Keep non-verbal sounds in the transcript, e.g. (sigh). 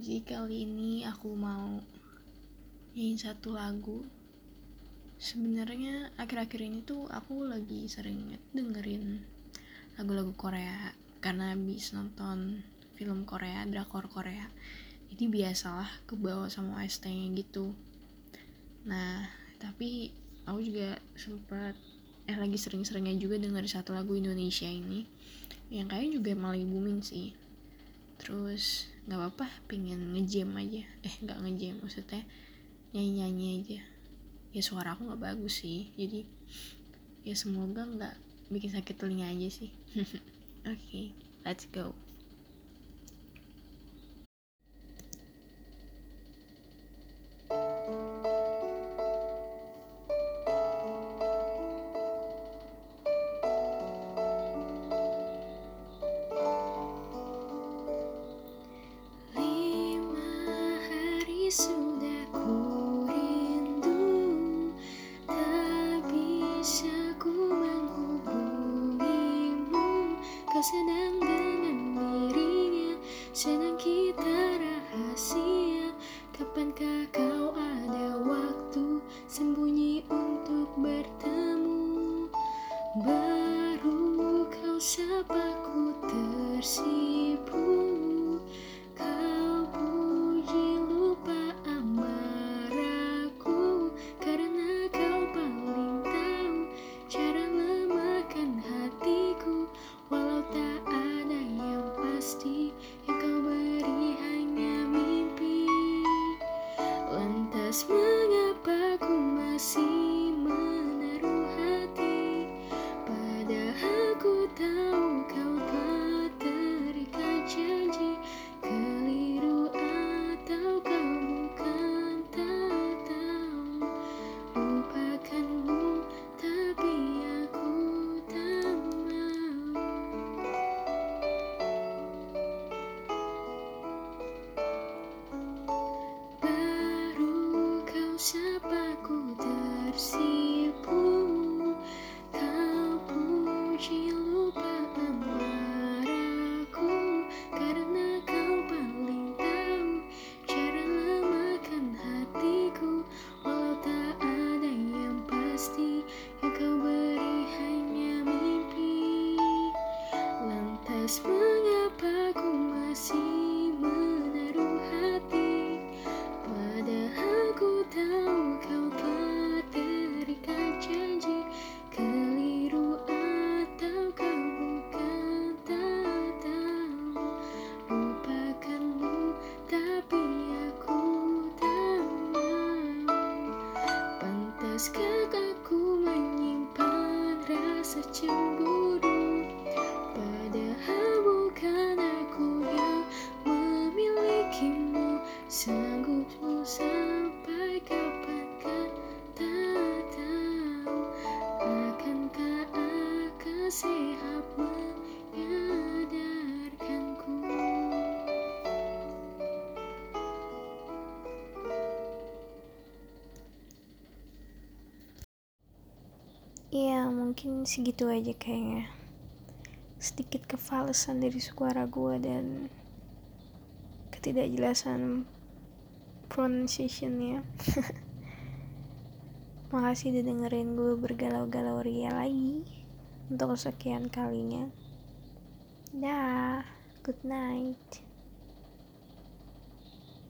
Jadi kali ini aku mau nyanyiin satu lagu. Sebenarnya akhir-akhir ini tuh aku lagi sering dengerin lagu-lagu Korea karena habis nonton film Korea, drakor Korea. Jadi biasalah kebawa sama OST-nya gitu. Nah, tapi aku juga sempat eh lagi sering-seringnya juga denger satu lagu Indonesia ini yang kayaknya juga malah booming sih terus nggak apa-apa pingin ngejam aja. Eh nggak ngejam maksudnya nyanyi-nyanyi aja. Ya suara aku nggak bagus sih jadi ya semoga nggak bikin sakit telinga aja sih. (laughs) Oke okay, let's go Sedang kita rahasia. Kapankah kau ada waktu Sembunyi untuk bertemu? Baru kau sapa ku Lantas mengapa ku masih menaruh hati? Padahal ku tahu kau terikat janji. Keliru atau kau bukan tak tahu. Lupakanmu tapi aku tak mau. Pantaskah aku menyimpan rasa cemburu Sanggupmu sampai kapankah tak tahu Akankah akan sehat menyadarkanku Ya mungkin segitu aja kayaknya. Sedikit kefalesan dari suara gue dan ketidakjelasan pronunciationnya. (laughs) Makasih udah dengerin gue bergalau-galau ria lagi. Untuk kesekian kalinya. Dah. Good night